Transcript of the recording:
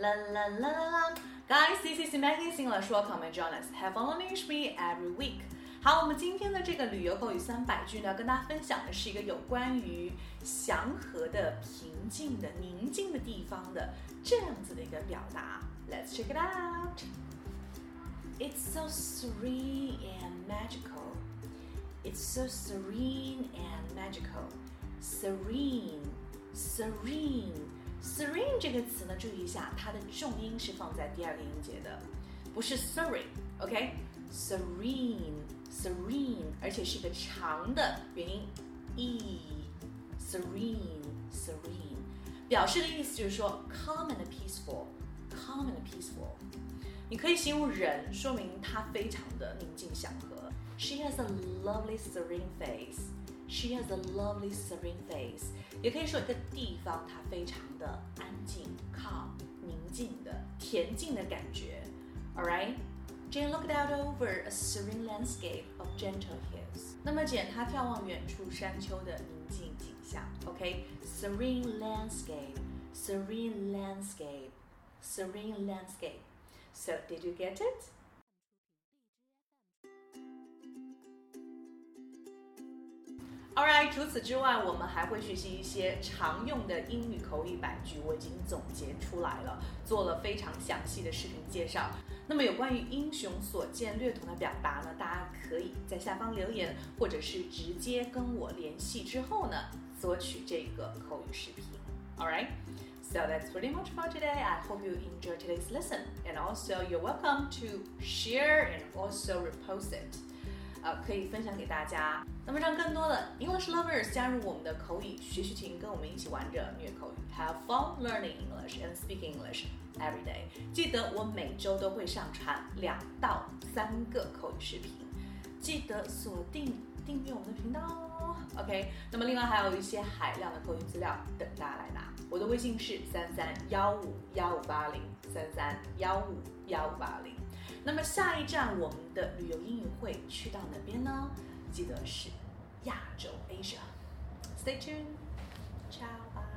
La la la la la. Guys, this is Maggie English. Welcome and join us. Have fun learning with me every week. 好，我们今天的这个旅游口语三百句呢，跟大家分享的是一个有关于祥和的、平静的、宁静的地方的这样子的一个表达。Let's check it out. It's so serene and magical. It's so serene and magical. Serene, serene, Serene 这个词呢，注意一下，它的重音是放在第二个音节的，不是 serene，OK？Serene, serene，而且是一个长的元音 e。Serene, serene，表示的意思就是说 calm and peaceful, calm and peaceful。你可以形容人，说明他非常的宁静祥和。She has a lovely serene face. She has a lovely serene face. 也可以说一个地方它非常的安静、calm、宁静的、恬静的感觉。All right. Jane looked out over a serene landscape of gentle hills. 那么简她眺望远处山丘的宁静景象。OK，serene landscape, serene landscape, serene landscape. So did you get it? Alright，除此之外，我们还会学习一些常用的英语口语版句，我已经总结出来了，做了非常详细的视频介绍。那么有关于英雄所见略同的表达呢，大家可以在下方留言，或者是直接跟我联系之后呢，索取这个口语视频。Alright。So that's pretty much for today. I hope you enjoy today's lesson. And also, you're welcome to share and also repost it. 呃，可以分享给大家。那么让更多的 English lovers 加入我们的口语学习群，跟我们一起玩着虐口语，Have fun learning English and speaking English every day。记得我每周都会上传两到三个口语视频，记得锁定订阅我们的频道哦。OK，那么另外还有一些海量的口语资料等大家来拿。我的微信是三三幺五幺五八零三三幺五幺五八零。那么下一站我们的旅游英语会去到哪边呢？记得是亚洲 Asia。Stay tuned，Ciao bye